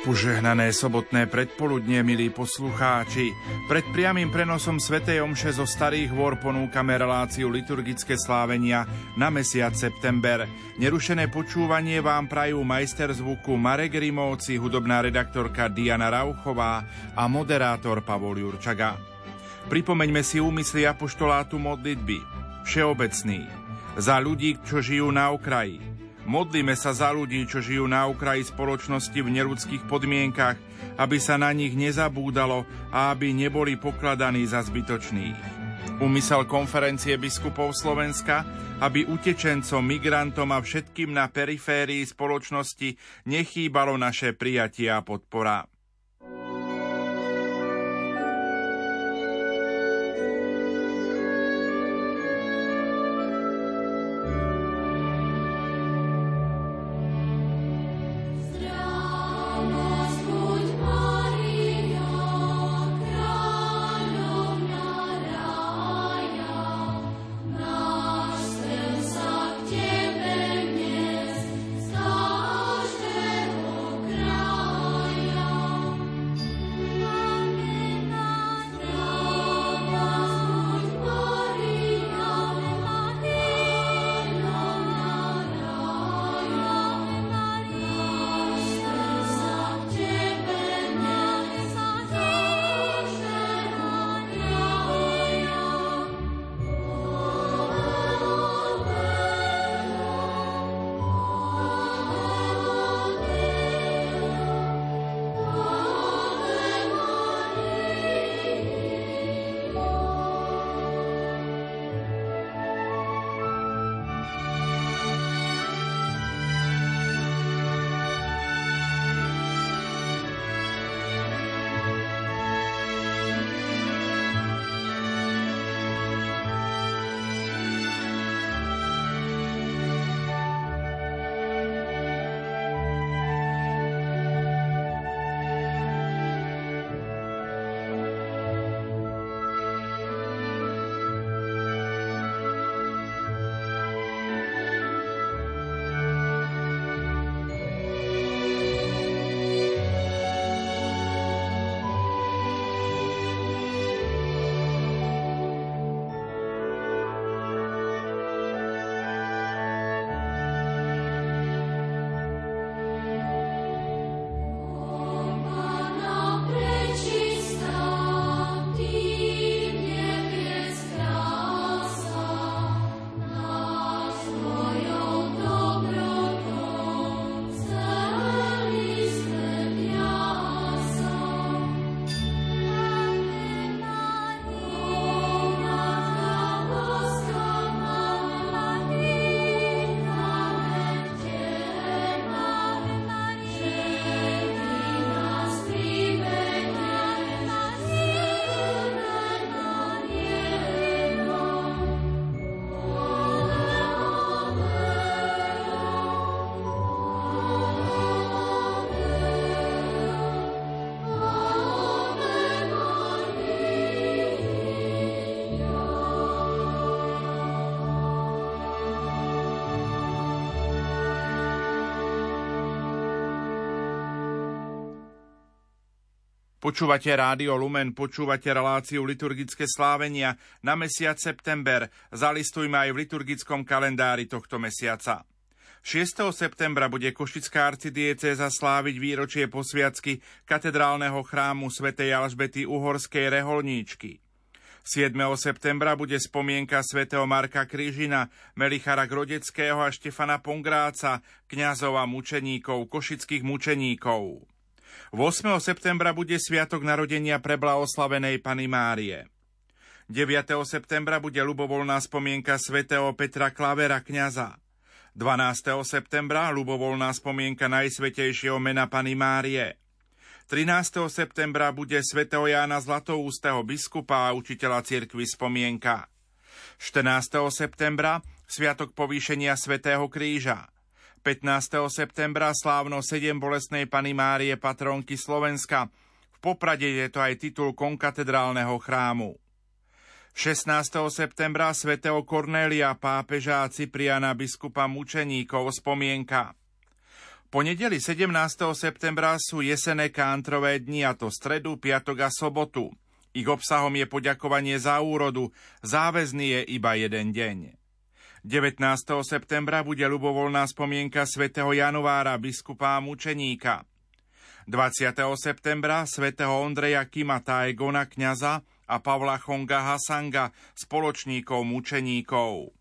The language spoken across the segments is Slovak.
Požehnané sobotné predpoludne, milí poslucháči. Pred priamým prenosom Svetej Omše zo Starých Hvor ponúkame reláciu liturgické slávenia na mesiac september. Nerušené počúvanie vám prajú majster zvuku Marek Rimovci, hudobná redaktorka Diana Rauchová a moderátor Pavol Jurčaga. Pripomeňme si úmysly apoštolátu modlitby. Všeobecný. Za ľudí, čo žijú na okraji Modlíme sa za ľudí, čo žijú na okraji spoločnosti v neludských podmienkach, aby sa na nich nezabúdalo a aby neboli pokladaní za zbytočných. Umysel konferencie biskupov Slovenska, aby utečencom, migrantom a všetkým na periférii spoločnosti nechýbalo naše prijatie a podpora. Počúvate Rádio Lumen, počúvate reláciu liturgické slávenia na mesiac september. Zalistujme aj v liturgickom kalendári tohto mesiaca. 6. septembra bude Košická arcidiecéza sláviť výročie posviacky katedrálneho chrámu svätej Alžbety Uhorskej reholníčky. 7. septembra bude spomienka svätého Marka Kryžina, Melichara Grodeckého a Štefana Pongráca, kňazov a mučeníkov, košických mučeníkov. 8. septembra bude sviatok narodenia preblahoslavenej Pany Márie. 9. septembra bude ľubovoľná spomienka svätého Petra Klavera kňaza. 12. septembra ľubovoľná spomienka najsvetejšieho mena Pany Márie. 13. septembra bude svätého Jána Zlatoústeho biskupa a učiteľa cirkvy spomienka. 14. septembra sviatok povýšenia svätého kríža. 15. septembra slávno 7 bolesnej Pany Márie patronky Slovenska. V Poprade je to aj titul konkatedrálneho chrámu. 16. septembra svätého Kornélia pápeža a Cipriana biskupa mučeníkov spomienka. Po nedeli 17. septembra sú jesené kántrové dni, a to stredu, piatok a sobotu. Ich obsahom je poďakovanie za úrodu, záväzný je iba jeden deň. 19. septembra bude ľubovoľná spomienka svätého Januára, biskupa a mučeníka. 20. septembra svätého Ondreja Kima Taegona kňaza a Pavla Chonga Hasanga, spoločníkov mučeníkov.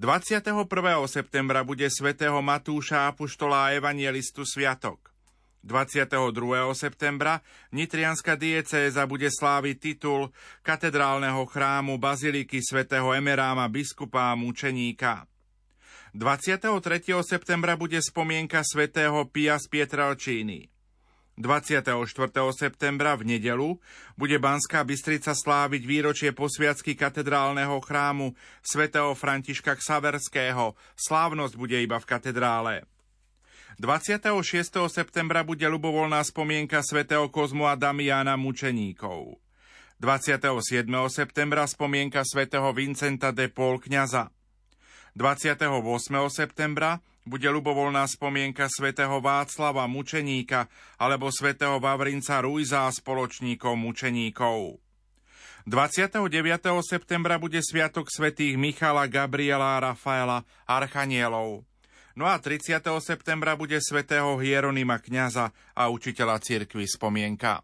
21. septembra bude svätého Matúša Apuštola a Evangelistu Sviatok. 22. septembra Nitrianská diecéza bude sláviť titul katedrálneho chrámu Baziliky svätého Emeráma biskupa mučeníka. 23. septembra bude spomienka svätého Pia z Pietralčíny. 24. septembra v nedelu bude Banská Bystrica sláviť výročie posviacky katedrálneho chrámu svätého Františka Ksaverského. Slávnosť bude iba v katedrále. 26. septembra bude ľubovoľná spomienka svätého Kozmu a Damiana mučeníkov. 27. septembra spomienka svätého Vincenta de Paul kniaza. 28. septembra bude ľubovoľná spomienka svätého Václava mučeníka alebo svätého Vavrinca Rujza a spoločníkov mučeníkov. 29. septembra bude sviatok svätých Michala, Gabriela a Rafaela, archanielov. No a 30. septembra bude svätého Hieronima kňaza a učiteľa cirkvy spomienka.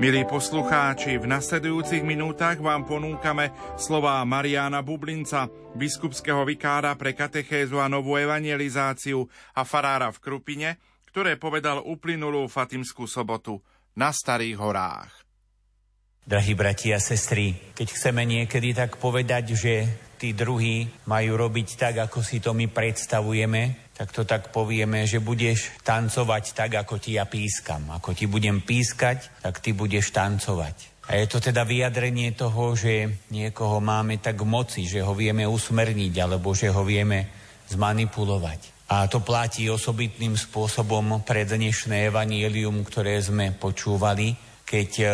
Milí poslucháči, v nasledujúcich minútach vám ponúkame slová Mariána Bublinca, biskupského vikára pre katechézu a novú evangelizáciu a farára v Krupine, ktoré povedal uplynulú Fatimskú sobotu na Starých horách. Drahí bratia a sestry, keď chceme niekedy tak povedať, že tí druhí majú robiť tak, ako si to my predstavujeme, tak to tak povieme, že budeš tancovať tak, ako ti ja pískam. Ako ti budem pískať, tak ty budeš tancovať. A je to teda vyjadrenie toho, že niekoho máme tak moci, že ho vieme usmerniť, alebo že ho vieme zmanipulovať. A to platí osobitným spôsobom pre dnešné evanielium, ktoré sme počúvali, keď e,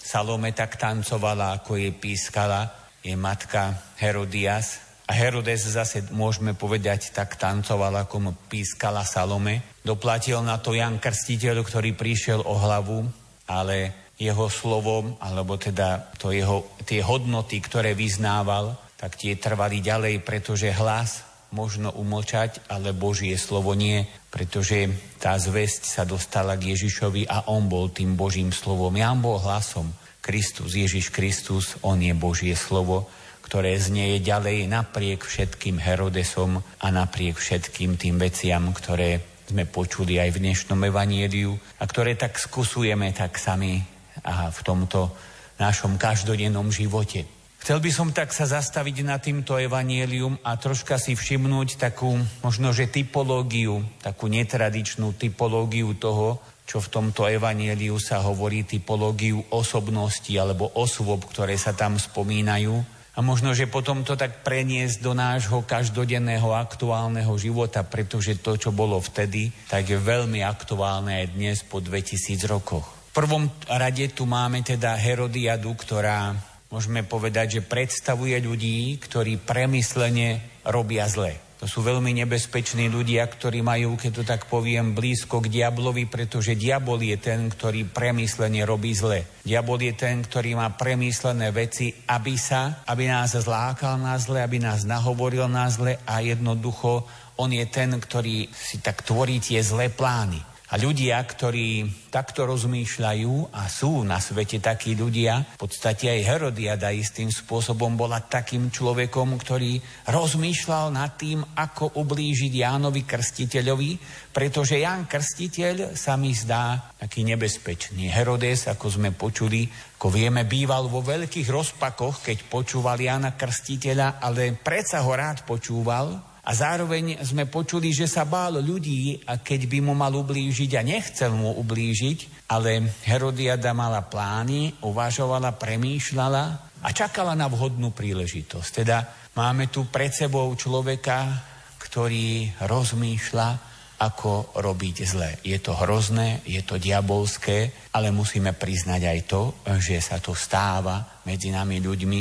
Salome tak tancovala, ako jej pískala, je matka Herodias. A Herodes zase, môžeme povedať, tak tancoval, ako mu pískala Salome. Doplatil na to Jan Krstiteľ, ktorý prišiel o hlavu, ale jeho slovom, alebo teda to jeho, tie hodnoty, ktoré vyznával, tak tie trvali ďalej, pretože hlas možno umlčať, ale Božie slovo nie, pretože tá zväzť sa dostala k Ježišovi a on bol tým Božím slovom. Ja bol hlasom. Kristus, Ježiš Kristus, on je Božie slovo, ktoré znieje ďalej napriek všetkým Herodesom a napriek všetkým tým veciam, ktoré sme počuli aj v dnešnom evanieliu a ktoré tak skúsujeme tak sami a v tomto našom každodennom živote. Chcel by som tak sa zastaviť na týmto evanielium a troška si všimnúť takú možno, že typológiu, takú netradičnú typológiu toho, čo v tomto evanieliu sa hovorí, typológiu osobnosti alebo osôb, ktoré sa tam spomínajú. A možno, že potom to tak preniesť do nášho každodenného aktuálneho života, pretože to, čo bolo vtedy, tak je veľmi aktuálne aj dnes po 2000 rokoch. V prvom rade tu máme teda Herodiadu, ktorá môžeme povedať, že predstavuje ľudí, ktorí premyslene robia zle. To sú veľmi nebezpeční ľudia, ktorí majú, keď to tak poviem, blízko k diablovi, pretože diabol je ten, ktorý premyslene robí zle. Diabol je ten, ktorý má premyslené veci, aby sa, aby nás zlákal na zle, aby nás nahovoril na zle a jednoducho on je ten, ktorý si tak tvorí tie zlé plány. A ľudia, ktorí takto rozmýšľajú a sú na svete takí ľudia, v podstate aj Herodiada istým spôsobom bola takým človekom, ktorý rozmýšľal nad tým, ako ublížiť Jánovi Krstiteľovi, pretože Ján Krstiteľ sa mi zdá taký nebezpečný. Herodes, ako sme počuli, ako vieme, býval vo veľkých rozpakoch, keď počúval Jána Krstiteľa, ale predsa ho rád počúval, a zároveň sme počuli, že sa bál ľudí, keď by mu mal ublížiť a nechcel mu ublížiť, ale Herodiada mala plány, uvažovala, premýšľala a čakala na vhodnú príležitosť. Teda máme tu pred sebou človeka, ktorý rozmýšľa, ako robiť zle. Je to hrozné, je to diabolské, ale musíme priznať aj to, že sa to stáva medzi nami ľuďmi,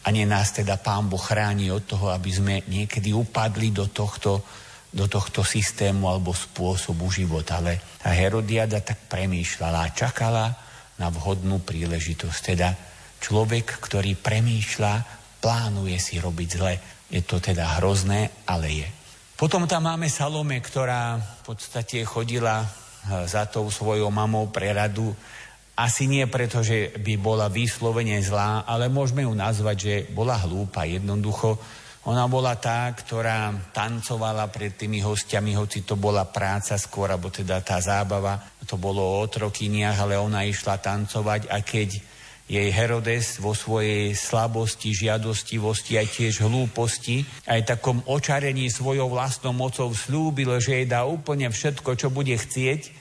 a nie nás teda Pán Boh chráni od toho, aby sme niekedy upadli do tohto, do tohto systému alebo spôsobu života. Ale tá Herodiada tak premýšľala a čakala na vhodnú príležitosť. Teda človek, ktorý premýšľa, plánuje si robiť zle. Je to teda hrozné, ale je. Potom tam máme Salome, ktorá v podstate chodila eh, za tou svojou mamou pre radu asi nie preto, že by bola vyslovene zlá, ale môžeme ju nazvať, že bola hlúpa. Jednoducho, ona bola tá, ktorá tancovala pred tými hostiami, hoci to bola práca skôr, alebo teda tá zábava, to bolo o otrokyniach, ale ona išla tancovať a keď jej Herodes vo svojej slabosti, žiadostivosti, aj tiež hlúposti, aj takom očarení svojou vlastnou mocou slúbil, že jej dá úplne všetko, čo bude chcieť,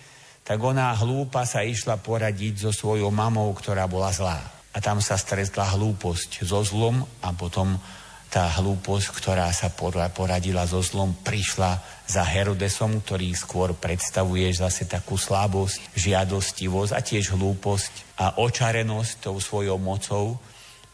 tak ona hlúpa sa išla poradiť so svojou mamou, ktorá bola zlá. A tam sa stretla hlúposť so zlom a potom tá hlúposť, ktorá sa poradila so zlom, prišla za Herodesom, ktorý skôr predstavuje zase takú slabosť, žiadostivosť a tiež hlúposť a očarenosť tou svojou mocou,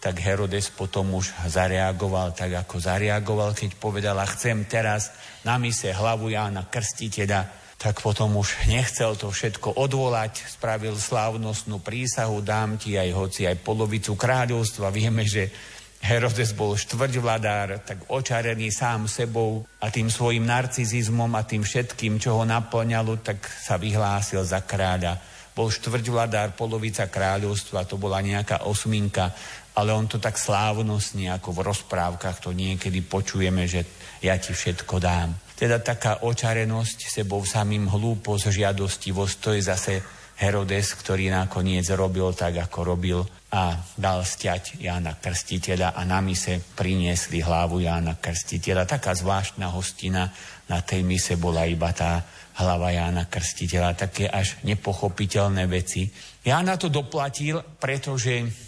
tak Herodes potom už zareagoval tak, ako zareagoval, keď povedala, chcem teraz na mise hlavu Jána Krstiteľa tak potom už nechcel to všetko odvolať, spravil slávnostnú prísahu, dám ti aj hoci aj polovicu kráľovstva. Vieme, že Herodes bol štvrťvladár, tak očarený sám sebou a tým svojim narcizizmom a tým všetkým, čo ho naplňalo, tak sa vyhlásil za kráľa. Bol štvrťvladár, polovica kráľovstva, to bola nejaká osminka, ale on to tak slávnostne, ako v rozprávkach to niekedy počujeme, že ja ti všetko dám. Teda taká očarenosť sebou samým hlúposť, žiadostivosť, to je zase Herodes, ktorý nakoniec robil tak, ako robil a dal stiať Jána Krstiteľa a na mise priniesli hlavu Jána Krstiteľa. Taká zvláštna hostina na tej mise bola iba tá hlava Jána Krstiteľa, také až nepochopiteľné veci. Jána to doplatil, pretože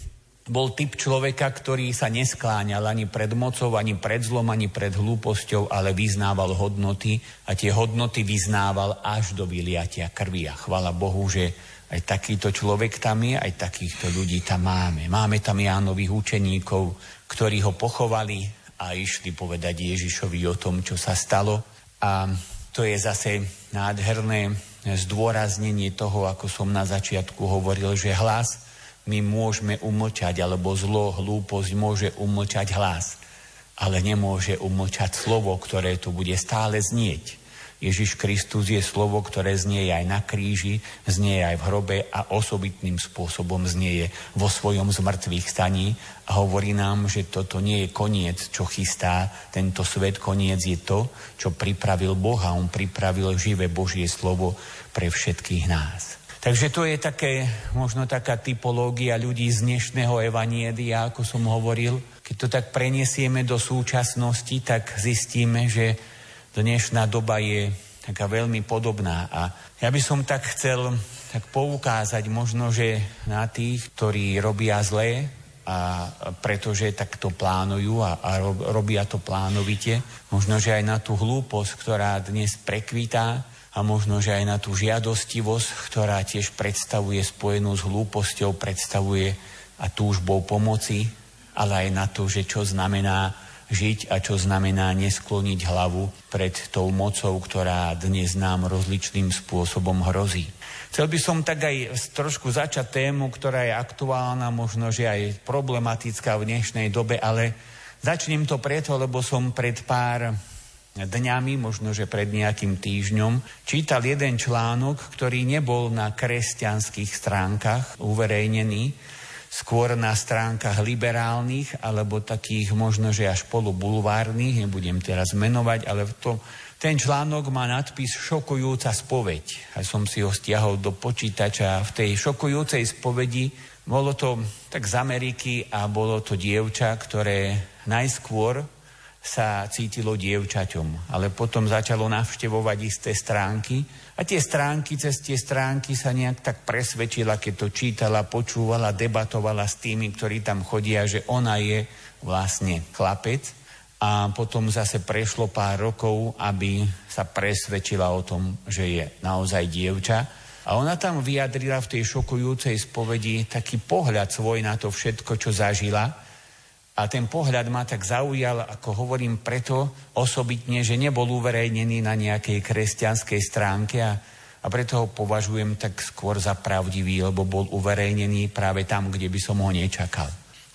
bol typ človeka, ktorý sa neskláňal ani pred mocou, ani pred zlom, ani pred hlúposťou, ale vyznával hodnoty a tie hodnoty vyznával až do vyliatia krvi. A chvala Bohu, že aj takýto človek tam je, aj takýchto ľudí tam máme. Máme tam Jánových učeníkov, ktorí ho pochovali a išli povedať Ježišovi o tom, čo sa stalo. A to je zase nádherné zdôraznenie toho, ako som na začiatku hovoril, že hlas my môžeme umlčať, alebo zlo, hlúposť môže umlčať hlas, ale nemôže umlčať slovo, ktoré tu bude stále znieť. Ježiš Kristus je slovo, ktoré znie aj na kríži, znie aj v hrobe a osobitným spôsobom znie vo svojom zmrtvých staní a hovorí nám, že toto nie je koniec, čo chystá tento svet. Koniec je to, čo pripravil Boh a On pripravil živé Božie slovo pre všetkých nás. Takže to je také, možno taká typológia ľudí z dnešného evaniedia, ako som hovoril. Keď to tak preniesieme do súčasnosti, tak zistíme, že dnešná doba je taká veľmi podobná. A ja by som tak chcel tak poukázať možno, že na tých, ktorí robia zlé, a pretože takto plánujú a, a robia to plánovite. Možno, že aj na tú hlúposť, ktorá dnes prekvitá, a možno, že aj na tú žiadostivosť, ktorá tiež predstavuje spojenú s hlúposťou, predstavuje a túžbou pomoci, ale aj na to, že čo znamená žiť a čo znamená neskloniť hlavu pred tou mocou, ktorá dnes nám rozličným spôsobom hrozí. Chcel by som tak aj trošku začať tému, ktorá je aktuálna, možno, že aj problematická v dnešnej dobe, ale začnem to preto, lebo som pred pár dňami, možno že pred nejakým týždňom, čítal jeden článok, ktorý nebol na kresťanských stránkach uverejnený, skôr na stránkach liberálnych, alebo takých možno, že až polobulvárnych, nebudem teraz menovať, ale to, ten článok má nadpis Šokujúca spoveď. A som si ho stiahol do počítača. V tej šokujúcej spovedi bolo to tak z Ameriky a bolo to dievča, ktoré najskôr sa cítilo dievčaťom, ale potom začalo navštevovať isté stránky a tie stránky, cez tie stránky sa nejak tak presvedčila, keď to čítala, počúvala, debatovala s tými, ktorí tam chodia, že ona je vlastne chlapec a potom zase prešlo pár rokov, aby sa presvedčila o tom, že je naozaj dievča. A ona tam vyjadrila v tej šokujúcej spovedi taký pohľad svoj na to všetko, čo zažila a ten pohľad ma tak zaujal, ako hovorím preto osobitne, že nebol uverejnený na nejakej kresťanskej stránke a, a preto ho považujem tak skôr za pravdivý, lebo bol uverejnený práve tam, kde by som ho nečakal.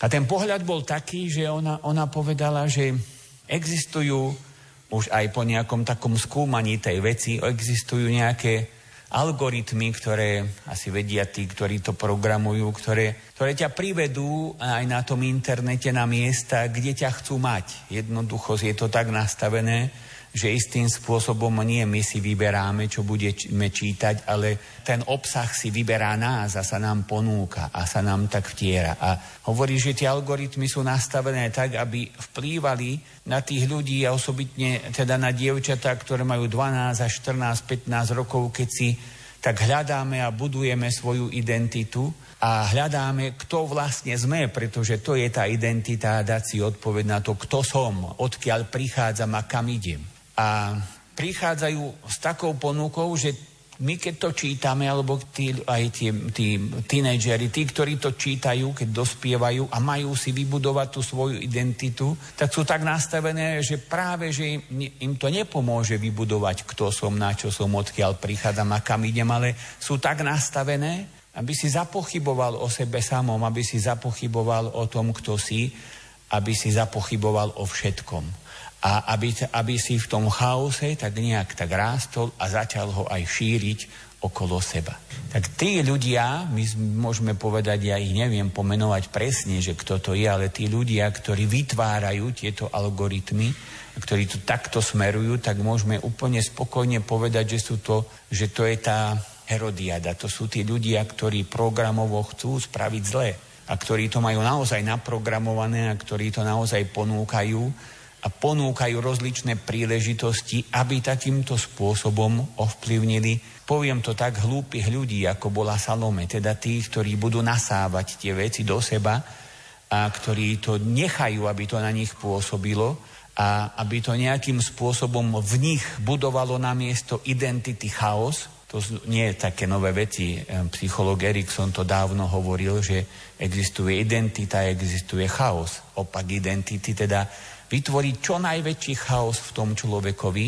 A ten pohľad bol taký, že ona, ona povedala, že existujú už aj po nejakom takom skúmaní tej veci, existujú nejaké algoritmy, ktoré asi vedia tí, ktorí to programujú, ktoré, ktoré ťa privedú aj na tom internete na miesta, kde ťa chcú mať. Jednoducho je to tak nastavené, že istým spôsobom nie my si vyberáme, čo budeme čítať, ale ten obsah si vyberá nás a sa nám ponúka a sa nám tak vtiera. A hovorí, že tie algoritmy sú nastavené tak, aby vplývali na tých ľudí a osobitne teda na dievčatá, ktoré majú 12 až 14, 15 rokov, keď si tak hľadáme a budujeme svoju identitu a hľadáme, kto vlastne sme, pretože to je tá identita a dať si odpoveď na to, kto som, odkiaľ prichádzam a kam idem a prichádzajú s takou ponukou, že my keď to čítame, alebo tí, aj tí, tí tínejdžeri, tí, ktorí to čítajú, keď dospievajú a majú si vybudovať tú svoju identitu, tak sú tak nastavené, že práve, že im, im to nepomôže vybudovať, kto som, na čo som, odkiaľ prichádzam a kam idem, ale sú tak nastavené, aby si zapochyboval o sebe samom, aby si zapochyboval o tom, kto si, aby si zapochyboval o všetkom a aby, aby si v tom chaose tak nejak tak rástol a začal ho aj šíriť okolo seba. Tak tí ľudia, my môžeme povedať, ja ich neviem pomenovať presne, že kto to je, ale tí ľudia, ktorí vytvárajú tieto algoritmy, ktorí to takto smerujú, tak môžeme úplne spokojne povedať, že, sú to, že to je tá Herodiada. To sú tí ľudia, ktorí programovo chcú spraviť zle a ktorí to majú naozaj naprogramované a ktorí to naozaj ponúkajú a ponúkajú rozličné príležitosti, aby takýmto spôsobom ovplyvnili, poviem to tak, hlúpych ľudí, ako bola Salome, teda tých, ktorí budú nasávať tie veci do seba a ktorí to nechajú, aby to na nich pôsobilo a aby to nejakým spôsobom v nich budovalo na miesto identity chaos. To nie je také nové veci. Psycholog Erikson to dávno hovoril, že existuje identita, existuje chaos. Opak identity teda vytvoriť čo najväčší chaos v tom človekovi,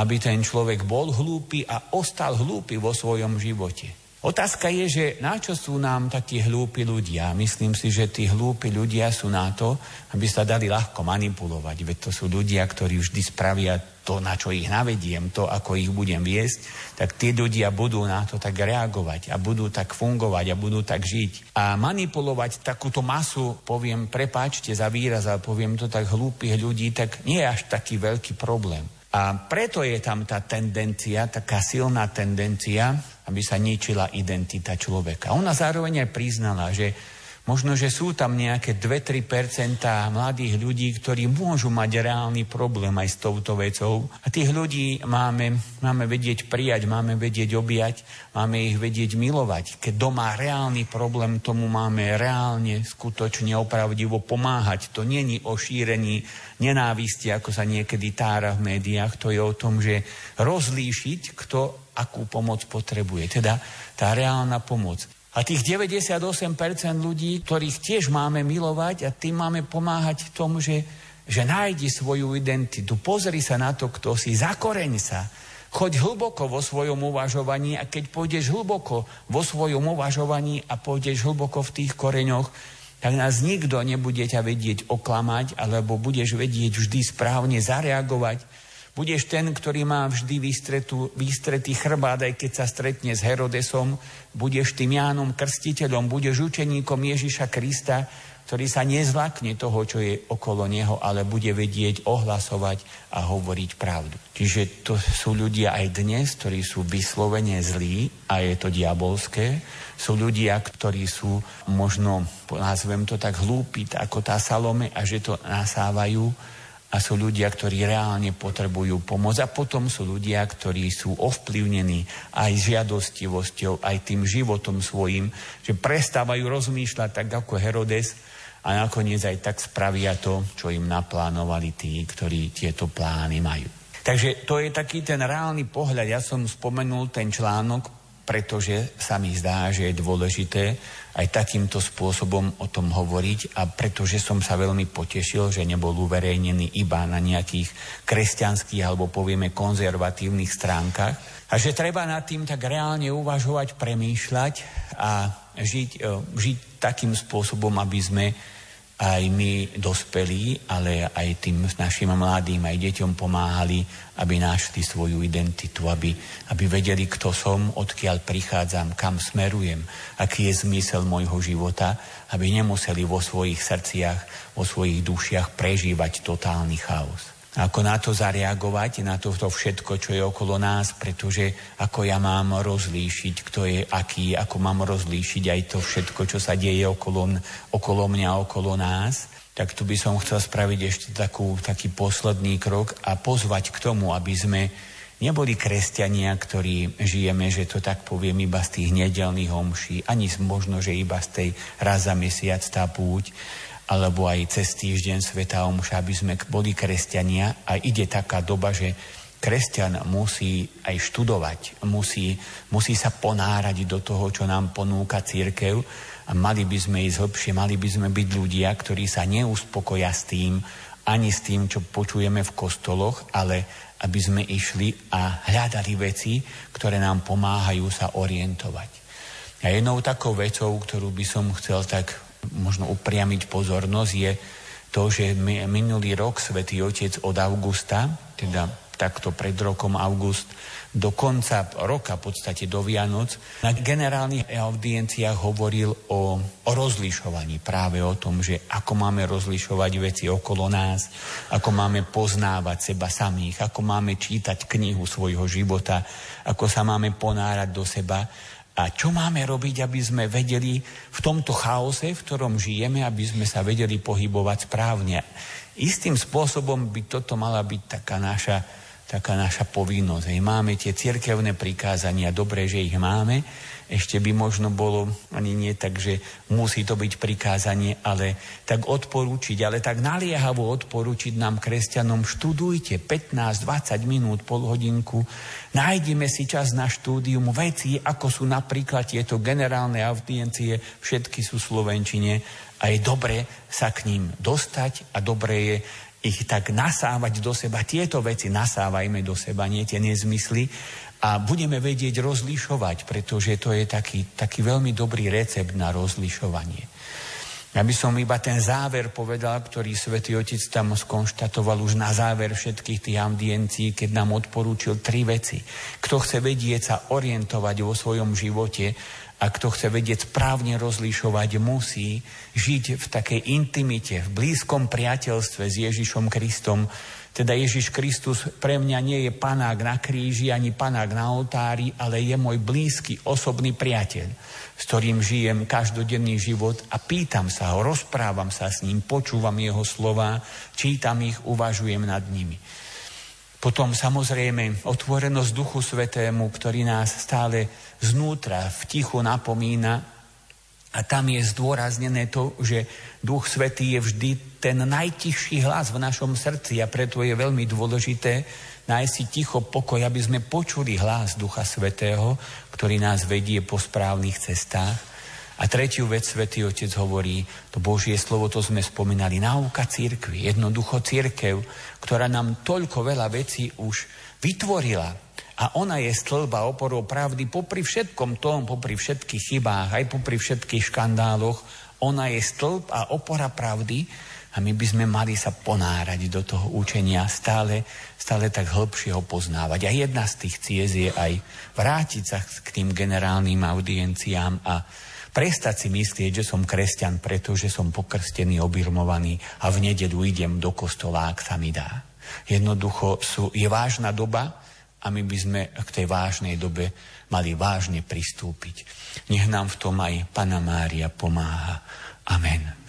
aby ten človek bol hlúpy a ostal hlúpy vo svojom živote. Otázka je, že na čo sú nám takí hlúpi ľudia? Myslím si, že tí hlúpi ľudia sú na to, aby sa dali ľahko manipulovať. Veď to sú ľudia, ktorí vždy spravia to, na čo ich navediem, to, ako ich budem viesť, tak tí ľudia budú na to tak reagovať a budú tak fungovať a budú tak žiť. A manipulovať takúto masu, poviem, prepáčte za výraz, ale poviem to tak hlúpych ľudí, tak nie je až taký veľký problém. A preto je tam tá tendencia, taká silná tendencia, aby sa ničila identita človeka. Ona zároveň aj priznala, že možno, že sú tam nejaké 2-3% mladých ľudí, ktorí môžu mať reálny problém aj s touto vecou. A tých ľudí máme, máme vedieť prijať, máme vedieť objať, máme ich vedieť milovať. Keď doma reálny problém, tomu máme reálne, skutočne, opravdivo pomáhať. To není o šírení nenávisti, ako sa niekedy tára v médiách. To je o tom, že rozlíšiť, kto akú pomoc potrebuje. Teda tá reálna pomoc. A tých 98% ľudí, ktorých tiež máme milovať a tým máme pomáhať tomu, že, že nájdi svoju identitu, pozri sa na to, kto si, zakoreň sa, choď hlboko vo svojom uvažovaní a keď pôjdeš hlboko vo svojom uvažovaní a pôjdeš hlboko v tých koreňoch, tak nás nikto nebude ťa vedieť oklamať, alebo budeš vedieť vždy správne zareagovať Budeš ten, ktorý má vždy výstretú, výstretý chrbát, aj keď sa stretne s Herodesom. Budeš tým Jánom Krstiteľom, budeš učeníkom Ježiša Krista, ktorý sa nezlakne toho, čo je okolo neho, ale bude vedieť ohlasovať a hovoriť pravdu. Čiže to sú ľudia aj dnes, ktorí sú vyslovene zlí a je to diabolské. Sú ľudia, ktorí sú možno, nazvem to tak, hlúpi, ako tá Salome a že to nasávajú a sú ľudia, ktorí reálne potrebujú pomoc a potom sú ľudia, ktorí sú ovplyvnení aj žiadostivosťou, aj tým životom svojim, že prestávajú rozmýšľať tak ako Herodes a nakoniec aj tak spravia to, čo im naplánovali tí, ktorí tieto plány majú. Takže to je taký ten reálny pohľad. Ja som spomenul ten článok, pretože sa mi zdá, že je dôležité, aj takýmto spôsobom o tom hovoriť a pretože som sa veľmi potešil, že nebol uverejnený iba na nejakých kresťanských alebo povieme konzervatívnych stránkach. A že treba nad tým tak reálne uvažovať, premýšľať a žiť, e, žiť takým spôsobom, aby sme aj my dospelí, ale aj tým našim mladým, aj deťom pomáhali, aby našli svoju identitu, aby, aby vedeli, kto som, odkiaľ prichádzam, kam smerujem, aký je zmysel môjho života, aby nemuseli vo svojich srdciach, vo svojich dušiach prežívať totálny chaos ako na to zareagovať, na to, to všetko, čo je okolo nás, pretože ako ja mám rozlíšiť, kto je aký, ako mám rozlíšiť aj to všetko, čo sa deje okolo, okolo mňa, okolo nás, tak tu by som chcel spraviť ešte takú, taký posledný krok a pozvať k tomu, aby sme neboli kresťania, ktorí žijeme, že to tak poviem, iba z tých nedelných homší, ani možno, že iba z tej raz za mesiac tá púť, alebo aj cez týždeň Sveta Omša, aby sme boli kresťania a ide taká doba, že kresťan musí aj študovať, musí, musí sa ponárať do toho, čo nám ponúka církev a mali by sme ísť hlbšie, mali by sme byť ľudia, ktorí sa neuspokoja s tým, ani s tým, čo počujeme v kostoloch, ale aby sme išli a hľadali veci, ktoré nám pomáhajú sa orientovať. A jednou takou vecou, ktorú by som chcel tak možno upriamiť pozornosť, je to, že minulý rok Svetý Otec od augusta, teda takto pred rokom august, do konca roka, v podstate do Vianoc, na generálnych audienciách hovoril o, o rozlišovaní, práve o tom, že ako máme rozlišovať veci okolo nás, ako máme poznávať seba samých, ako máme čítať knihu svojho života, ako sa máme ponárať do seba a čo máme robiť, aby sme vedeli v tomto chaose, v ktorom žijeme, aby sme sa vedeli pohybovať správne. Istým spôsobom by toto mala byť taká naša taká naša povinnosť. Máme tie cirkevné prikázania, dobre, že ich máme, ešte by možno bolo, ani nie tak, že musí to byť prikázanie, ale tak odporúčiť, ale tak naliehavo odporúčiť nám kresťanom, študujte 15-20 minút, pol hodinku, nájdeme si čas na štúdium veci, ako sú napríklad tieto generálne audiencie, všetky sú v Slovenčine a je dobre sa k ním dostať a dobre je ich tak nasávať do seba. Tieto veci nasávajme do seba, nie tie nezmysly. A budeme vedieť rozlišovať, pretože to je taký, taký veľmi dobrý recept na rozlišovanie. Ja by som iba ten záver povedal, ktorý svätý Otec tam skonštatoval už na záver všetkých tých audiencií, keď nám odporúčil tri veci. Kto chce vedieť sa orientovať vo svojom živote, a kto chce vedieť správne rozlišovať, musí žiť v takej intimite, v blízkom priateľstve s Ježišom Kristom. Teda Ježiš Kristus pre mňa nie je panák na kríži ani panák na oltári, ale je môj blízky osobný priateľ, s ktorým žijem každodenný život a pýtam sa ho, rozprávam sa s ním, počúvam jeho slova, čítam ich, uvažujem nad nimi. Potom samozrejme otvorenosť Duchu Svetému, ktorý nás stále znútra v tichu napomína a tam je zdôraznené to, že Duch Svetý je vždy ten najtichší hlas v našom srdci a preto je veľmi dôležité nájsť si ticho pokoj, aby sme počuli hlas Ducha Svetého, ktorý nás vedie po správnych cestách a tretiu vec Svetý Otec hovorí, to Božie slovo, to sme spomínali, náuka církvy, jednoducho církev, ktorá nám toľko veľa vecí už vytvorila. A ona je stĺba oporou pravdy popri všetkom tom, popri všetkých chybách, aj popri všetkých škandáloch. Ona je stĺb a opora pravdy a my by sme mali sa ponárať do toho učenia stále, stále tak hĺbšie ho poznávať. A jedna z tých ciest je aj vrátiť sa k tým generálnym audienciám a Prestať si myslieť, že som kresťan, pretože som pokrstený, obirmovaný a v nedelu idem do kostola, ak sa mi dá. Jednoducho sú, je vážna doba a my by sme k tej vážnej dobe mali vážne pristúpiť. Nech nám v tom aj Pana Mária pomáha. Amen.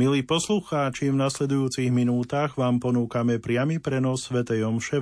Milí poslucháči, v nasledujúcich minútach vám ponúkame priamy prenos Sv. Omše